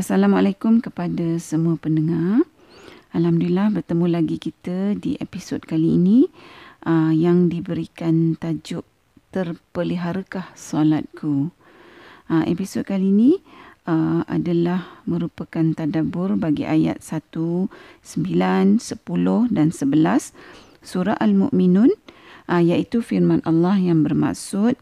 Assalamualaikum kepada semua pendengar. Alhamdulillah bertemu lagi kita di episod kali ini uh, yang diberikan tajuk Terpeliharakah Solatku. Uh, episod kali ini uh, adalah merupakan tadabur bagi ayat 1, 9, 10 dan 11 surah Al-Mu'minun uh, iaitu firman Allah yang bermaksud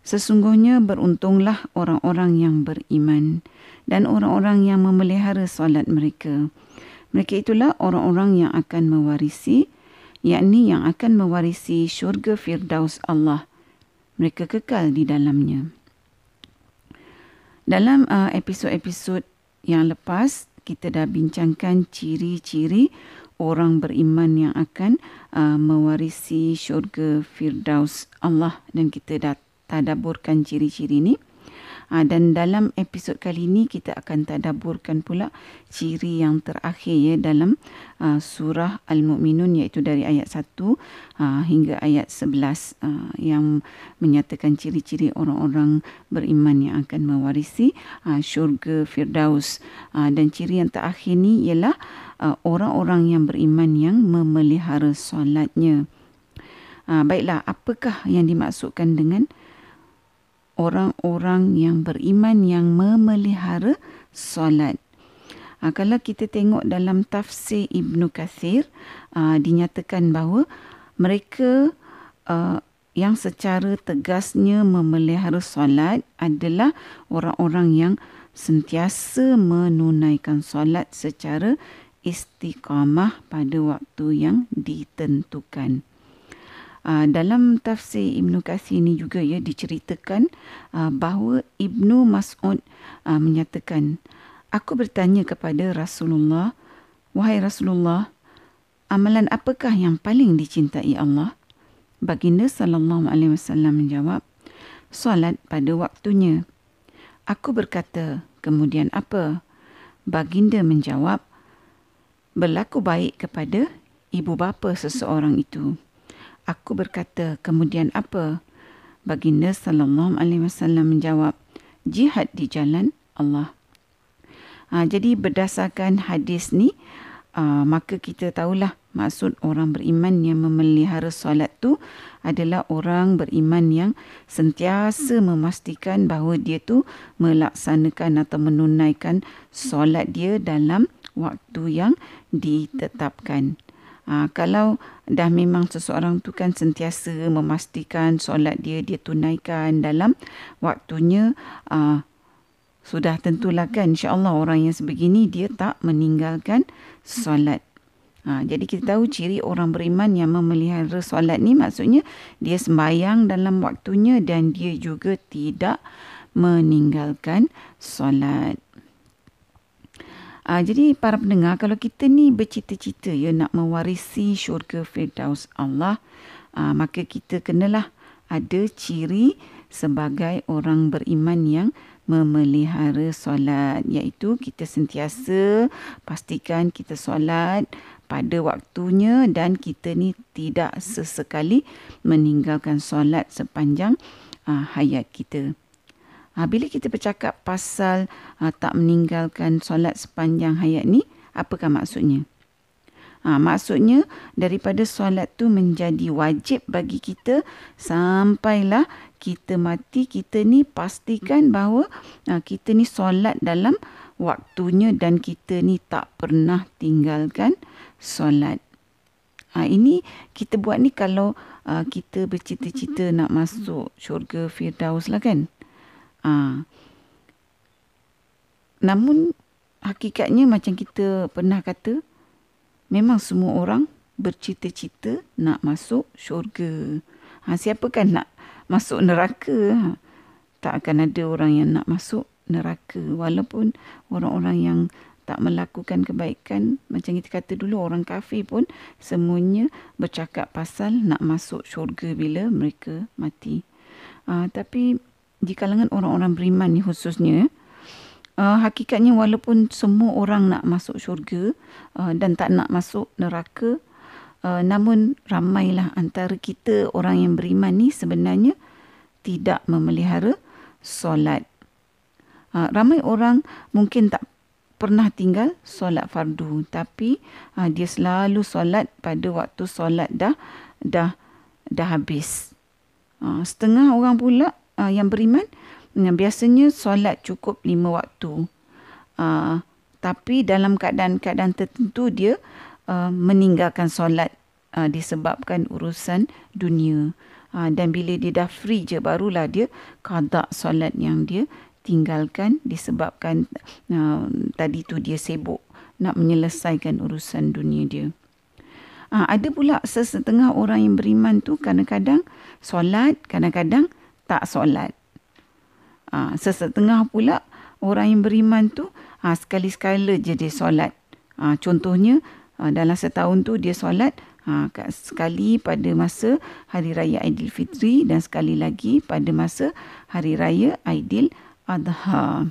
Sesungguhnya beruntunglah orang-orang yang beriman dan orang-orang yang memelihara solat mereka. Mereka itulah orang-orang yang akan mewarisi, yakni yang akan mewarisi syurga Firdaus Allah. Mereka kekal di dalamnya. Dalam uh, episod-episod yang lepas, kita dah bincangkan ciri-ciri orang beriman yang akan uh, mewarisi syurga Firdaus Allah dan kita dah tadaburkan ciri-ciri ini. Ha, dan dalam episod kali ini kita akan tadaburkan pula ciri yang terakhir ya dalam uh, surah Al-Mu'minun iaitu dari ayat 1 uh, hingga ayat 11 uh, yang menyatakan ciri-ciri orang-orang beriman yang akan mewarisi uh, syurga Firdaus. Uh, dan ciri yang terakhir ini ialah uh, orang-orang yang beriman yang memelihara solatnya. Uh, baiklah, apakah yang dimaksudkan dengan orang-orang yang beriman yang memelihara solat. Ha, kalau kita tengok dalam tafsir Ibnu Kathir, ha, dinyatakan bahawa mereka ha, yang secara tegasnya memelihara solat adalah orang-orang yang sentiasa menunaikan solat secara istiqamah pada waktu yang ditentukan. Uh, dalam tafsir Ibnu Katsir ini juga ya diceritakan uh, bahawa Ibnu Mas'ud uh, menyatakan aku bertanya kepada Rasulullah wahai Rasulullah amalan apakah yang paling dicintai Allah baginda sallallahu alaihi wasallam menjawab solat pada waktunya. Aku berkata kemudian apa? Baginda menjawab berlaku baik kepada ibu bapa seseorang itu Aku berkata, kemudian apa? Baginda sallallahu alaihi wasallam menjawab, jihad di jalan Allah. Ha, jadi berdasarkan hadis ni, uh, maka kita tahulah maksud orang beriman yang memelihara solat tu adalah orang beriman yang sentiasa memastikan bahawa dia tu melaksanakan atau menunaikan solat dia dalam waktu yang ditetapkan. Ha, kalau dah memang seseorang tu kan sentiasa memastikan solat dia dia tunaikan dalam waktunya uh, sudah tentulah kan insyaAllah orang yang sebegini dia tak meninggalkan solat. Ha, jadi kita tahu ciri orang beriman yang memelihara solat ni maksudnya dia sembahyang dalam waktunya dan dia juga tidak meninggalkan solat. Uh, jadi para pendengar kalau kita ni bercita-cita ya nak mewarisi syurga Firdaus Allah uh, maka kita kenalah ada ciri sebagai orang beriman yang memelihara solat iaitu kita sentiasa pastikan kita solat pada waktunya dan kita ni tidak sesekali meninggalkan solat sepanjang uh, hayat kita. Ha, bila kita bercakap pasal ha, tak meninggalkan solat sepanjang hayat ni, apakah maksudnya? Ha, maksudnya daripada solat tu menjadi wajib bagi kita sampailah kita mati kita ni pastikan bahawa ha, kita ni solat dalam waktunya dan kita ni tak pernah tinggalkan solat. Ha, ini kita buat ni kalau ha, kita bercita-cita nak masuk syurga Firdaus lah kan. Ha. Namun hakikatnya macam kita pernah kata memang semua orang bercita-cita nak masuk syurga. Ha, siapa kan nak masuk neraka? Ha. Tak akan ada orang yang nak masuk neraka walaupun orang-orang yang tak melakukan kebaikan macam kita kata dulu orang kafir pun semuanya bercakap pasal nak masuk syurga bila mereka mati. Uh, tapi di kalangan orang-orang beriman ni khususnya uh, hakikatnya walaupun semua orang nak masuk syurga uh, dan tak nak masuk neraka uh, namun ramailah antara kita orang yang beriman ni sebenarnya tidak memelihara solat uh, ramai orang mungkin tak pernah tinggal solat fardu tapi uh, dia selalu solat pada waktu solat dah dah dah habis. Uh, setengah orang pula uh, yang beriman yang biasanya solat cukup lima waktu. Uh, tapi dalam keadaan-keadaan tertentu dia uh, meninggalkan solat uh, disebabkan urusan dunia. Uh, dan bila dia dah free je barulah dia qada solat yang dia tinggalkan disebabkan uh, tadi tu dia sibuk nak menyelesaikan urusan dunia dia. Uh, ada pula sesetengah orang yang beriman tu kadang-kadang solat, kadang-kadang tak solat. Uh, sesetengah pula orang yang beriman tu uh, sekali-sekala je dia solat. Uh, contohnya uh, dalam setahun tu dia solat Ha, sekali pada masa Hari Raya Aidilfitri dan sekali lagi pada masa Hari Raya Aidil Adha.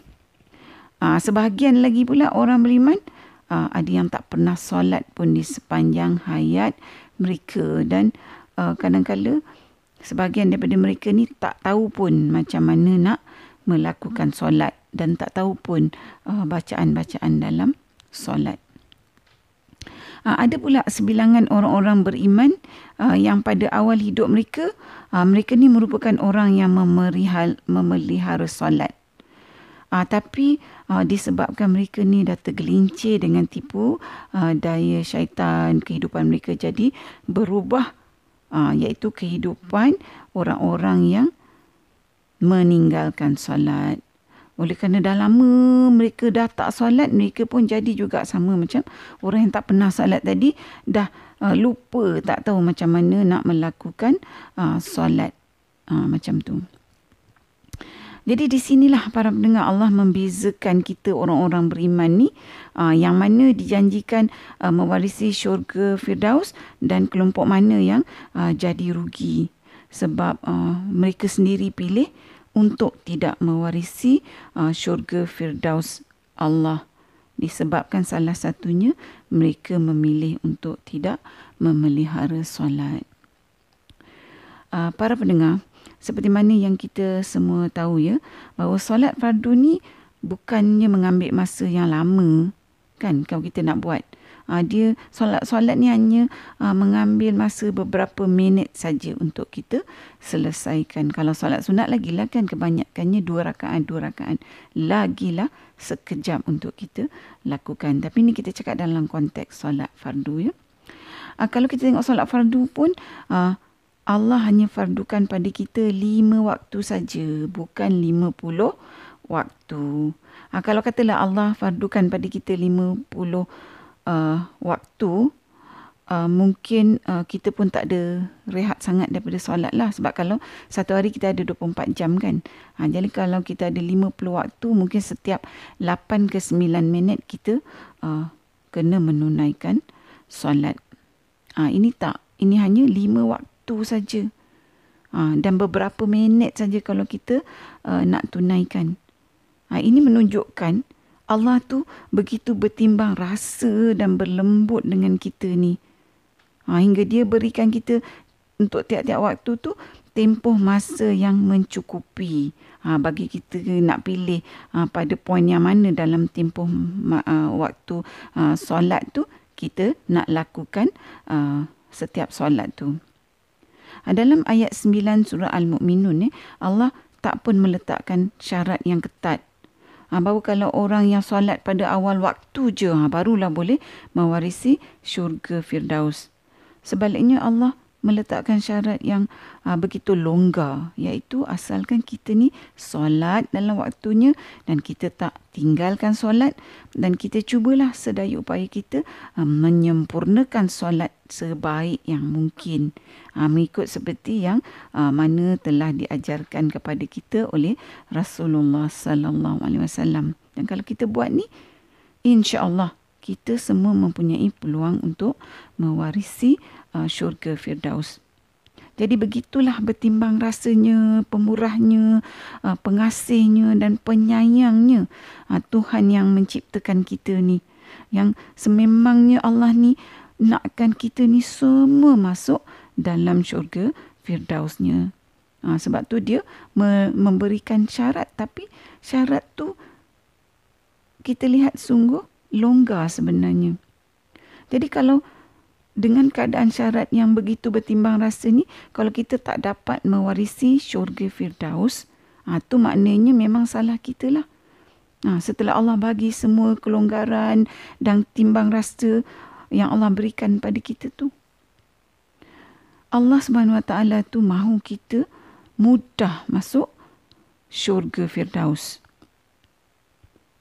Ha, sebahagian lagi pula orang beriman ha, ada yang tak pernah solat pun di sepanjang hayat mereka dan ha, kadang-kadang sebahagian daripada mereka ni tak tahu pun macam mana nak melakukan solat dan tak tahu pun uh, bacaan-bacaan dalam solat. Uh, ada pula sebilangan orang-orang beriman uh, yang pada awal hidup mereka, uh, mereka ni merupakan orang yang memerihal, memelihara solat. Uh, tapi uh, disebabkan mereka ni dah tergelincir dengan tipu uh, daya syaitan kehidupan mereka jadi berubah uh, iaitu kehidupan orang-orang yang meninggalkan solat. Oleh kerana dah lama mereka dah tak solat, mereka pun jadi juga sama macam orang yang tak pernah solat tadi dah uh, lupa tak tahu macam mana nak melakukan uh, solat uh, macam tu. Jadi di sinilah para pendengar Allah membezakan kita orang-orang beriman ni uh, yang mana dijanjikan uh, mewarisi syurga Firdaus dan kelompok mana yang uh, jadi rugi sebab uh, mereka sendiri pilih untuk tidak mewarisi uh, syurga Firdaus Allah disebabkan salah satunya mereka memilih untuk tidak memelihara solat. Uh, para pendengar, seperti mana yang kita semua tahu ya, bahawa solat fardu ni bukannya mengambil masa yang lama kan kalau kita nak buat. Uh, dia solat-solat ni hanya uh, mengambil masa beberapa minit saja untuk kita selesaikan. Kalau solat sunat lagi lah kan kebanyakannya dua rakaat, dua rakaat. Lagilah sekejap untuk kita lakukan. Tapi ni kita cakap dalam konteks solat fardu ya. Uh, kalau kita tengok solat fardu pun uh, Allah hanya fardukan pada kita lima waktu saja, bukan lima puluh waktu. Uh, kalau katalah Allah fardukan pada kita lima puluh uh, waktu uh, mungkin uh, kita pun tak ada rehat sangat daripada solat lah. Sebab kalau satu hari kita ada 24 jam kan? Ha, jadi kalau kita ada 50 waktu mungkin setiap 8 ke 9 minit kita uh, kena menunaikan solat. Ha, ini tak ini hanya 5 waktu saja ha, dan beberapa minit saja kalau kita uh, nak tunaikan ha, ini menunjukkan Allah tu begitu bertimbang rasa dan berlembut dengan kita ni. Ha, hingga dia berikan kita untuk tiap-tiap waktu tu tempoh masa yang mencukupi. Ha, bagi kita nak pilih ha, pada poin yang mana dalam tempoh uh, waktu uh, solat tu kita nak lakukan uh, setiap solat tu. Ha, dalam ayat 9 surah Al-Mu'minun ni Allah tak pun meletakkan syarat yang ketat Ha, baru kalau orang yang solat pada awal waktu je, ha, barulah boleh mewarisi syurga Firdaus. Sebaliknya Allah meletakkan syarat yang uh, begitu longgar iaitu asalkan kita ni solat dalam waktunya dan kita tak tinggalkan solat dan kita cubalah sedaya upaya kita uh, menyempurnakan solat sebaik yang mungkin uh, mengikut seperti yang uh, mana telah diajarkan kepada kita oleh Rasulullah sallallahu alaihi wasallam. Dan kalau kita buat ni insya-Allah kita semua mempunyai peluang untuk mewarisi uh, syurga Firdaus. Jadi begitulah bertimbang rasanya, pemurahnya, uh, pengasihnya dan penyayangnya uh, Tuhan yang menciptakan kita ni. Yang sememangnya Allah ni nakkan kita ni semua masuk dalam syurga Firdausnya. Uh, sebab tu dia me- memberikan syarat tapi syarat tu kita lihat sungguh longgar sebenarnya. Jadi kalau dengan keadaan syarat yang begitu bertimbang rasa ni, kalau kita tak dapat mewarisi syurga Firdaus, ha, tu maknanya memang salah kita lah. Ha, setelah Allah bagi semua kelonggaran dan timbang rasa yang Allah berikan pada kita tu. Allah Subhanahu Wa Taala tu mahu kita mudah masuk syurga Firdaus.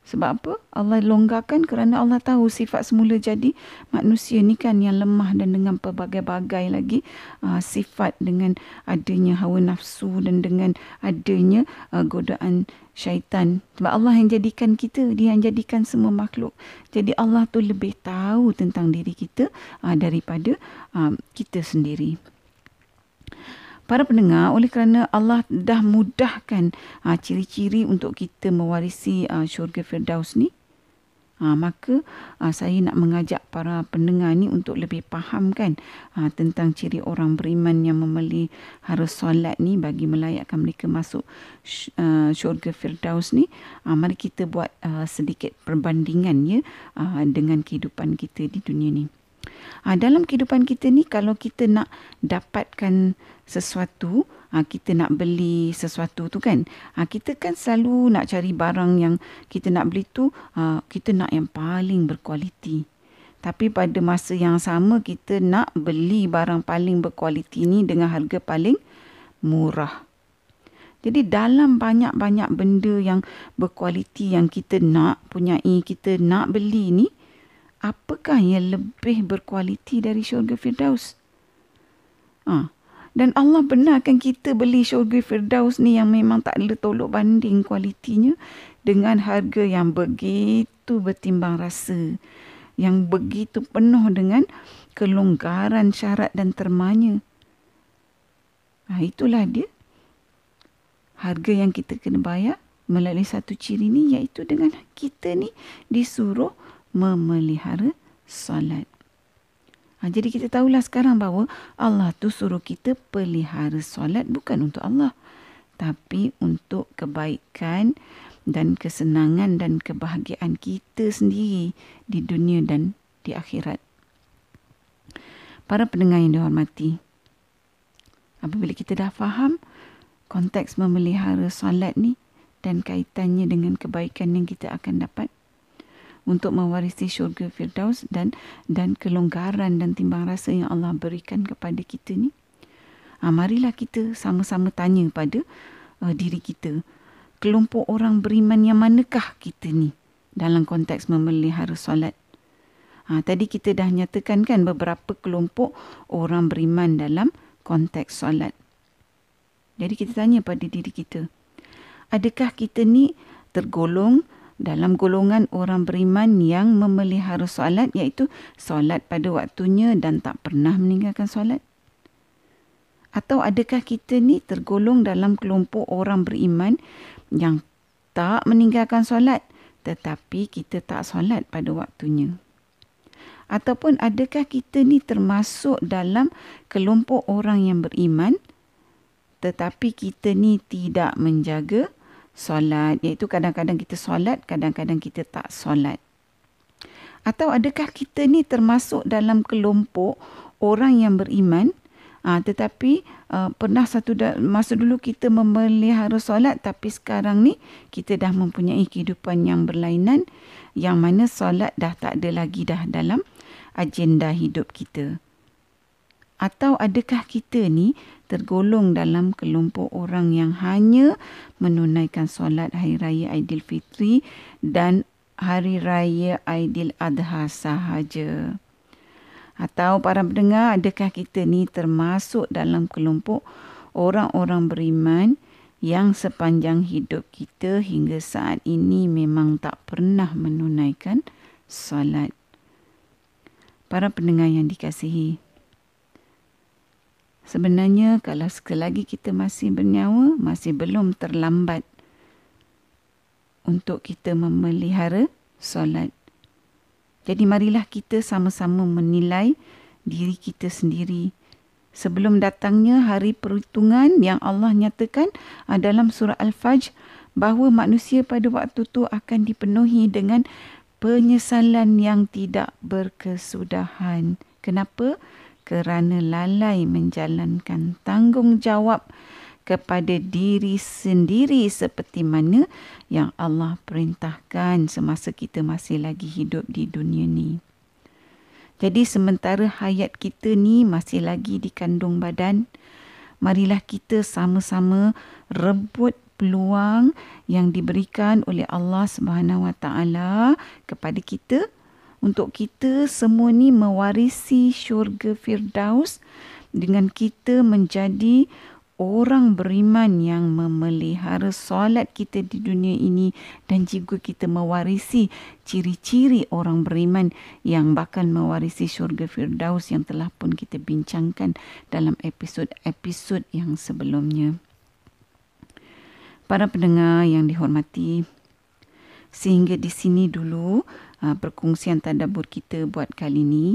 Sebab apa? Allah longgarkan kerana Allah tahu sifat semula jadi manusia ni kan yang lemah dan dengan pelbagai-bagai lagi uh, sifat dengan adanya hawa nafsu dan dengan adanya uh, godaan syaitan. Sebab Allah yang jadikan kita, dia yang jadikan semua makhluk. Jadi Allah tu lebih tahu tentang diri kita uh, daripada uh, kita sendiri. Para pendengar, oleh kerana Allah dah mudahkan uh, ciri-ciri untuk kita mewarisi uh, syurga Firdaus ni, uh, maka uh, saya nak mengajak para pendengar ni untuk lebih fahamkan uh, tentang ciri orang beriman yang memeli harus solat ni bagi melayakkan mereka masuk syurga Firdaus ni. Uh, mari kita buat uh, sedikit perbandingan ya uh, dengan kehidupan kita di dunia ni. Ha, dalam kehidupan kita ni kalau kita nak dapatkan sesuatu, ha, kita nak beli sesuatu tu kan. Ha, kita kan selalu nak cari barang yang kita nak beli tu, ha, kita nak yang paling berkualiti. Tapi pada masa yang sama kita nak beli barang paling berkualiti ni dengan harga paling murah. Jadi dalam banyak-banyak benda yang berkualiti yang kita nak punyai, kita nak beli ni, apakah yang lebih berkualiti dari syurga Firdaus? Ha. Dan Allah benarkan kita beli syurga Firdaus ni yang memang tak ada tolok banding kualitinya dengan harga yang begitu bertimbang rasa. Yang begitu penuh dengan kelonggaran syarat dan termanya. Ha, itulah dia. Harga yang kita kena bayar melalui satu ciri ni iaitu dengan kita ni disuruh memelihara solat. Ha, jadi kita tahulah sekarang bahawa Allah tu suruh kita pelihara solat bukan untuk Allah. Tapi untuk kebaikan dan kesenangan dan kebahagiaan kita sendiri di dunia dan di akhirat. Para pendengar yang dihormati, apabila kita dah faham konteks memelihara solat ni dan kaitannya dengan kebaikan yang kita akan dapat, untuk mewarisi syurga Firdaus dan dan kelonggaran dan timbang rasa yang Allah berikan kepada kita ni. Ha, marilah kita sama-sama tanya pada uh, diri kita. Kelompok orang beriman yang manakah kita ni dalam konteks memelihara solat? Ha, tadi kita dah nyatakan kan beberapa kelompok orang beriman dalam konteks solat. Jadi kita tanya pada diri kita. Adakah kita ni tergolong dalam golongan orang beriman yang memelihara solat iaitu solat pada waktunya dan tak pernah meninggalkan solat? Atau adakah kita ni tergolong dalam kelompok orang beriman yang tak meninggalkan solat tetapi kita tak solat pada waktunya? Ataupun adakah kita ni termasuk dalam kelompok orang yang beriman tetapi kita ni tidak menjaga solat. Iaitu kadang-kadang kita solat kadang-kadang kita tak solat. Atau adakah kita ni termasuk dalam kelompok orang yang beriman? Uh, tetapi uh, pernah satu da- masa dulu kita memelihara solat tapi sekarang ni kita dah mempunyai kehidupan yang berlainan yang mana solat dah tak ada lagi dah dalam agenda hidup kita. Atau adakah kita ni tergolong dalam kelompok orang yang hanya menunaikan solat Hari Raya Aidilfitri dan Hari Raya Aidil Adha sahaja. Atau para pendengar, adakah kita ni termasuk dalam kelompok orang-orang beriman yang sepanjang hidup kita hingga saat ini memang tak pernah menunaikan solat. Para pendengar yang dikasihi, Sebenarnya kalau sekali lagi kita masih bernyawa, masih belum terlambat untuk kita memelihara solat. Jadi marilah kita sama-sama menilai diri kita sendiri sebelum datangnya hari perhitungan yang Allah nyatakan dalam surah Al-Fajr bahawa manusia pada waktu itu akan dipenuhi dengan penyesalan yang tidak berkesudahan. Kenapa? Kerana lalai menjalankan tanggungjawab kepada diri sendiri seperti mana yang Allah perintahkan semasa kita masih lagi hidup di dunia ni. Jadi sementara hayat kita ni masih lagi di kandung badan, marilah kita sama-sama rebut peluang yang diberikan oleh Allah Subhanahu Wa Taala kepada kita untuk kita semua ni mewarisi syurga Firdaus dengan kita menjadi orang beriman yang memelihara solat kita di dunia ini dan juga kita mewarisi ciri-ciri orang beriman yang bakal mewarisi syurga Firdaus yang telah pun kita bincangkan dalam episod-episod yang sebelumnya. Para pendengar yang dihormati, sehingga di sini dulu uh, perkongsian tadabbur kita buat kali ini.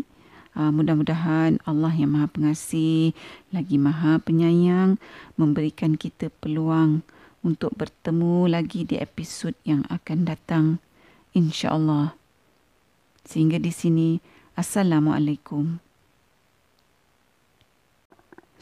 Uh, mudah-mudahan Allah yang Maha Pengasih lagi Maha Penyayang memberikan kita peluang untuk bertemu lagi di episod yang akan datang insya-Allah. Sehingga di sini assalamualaikum.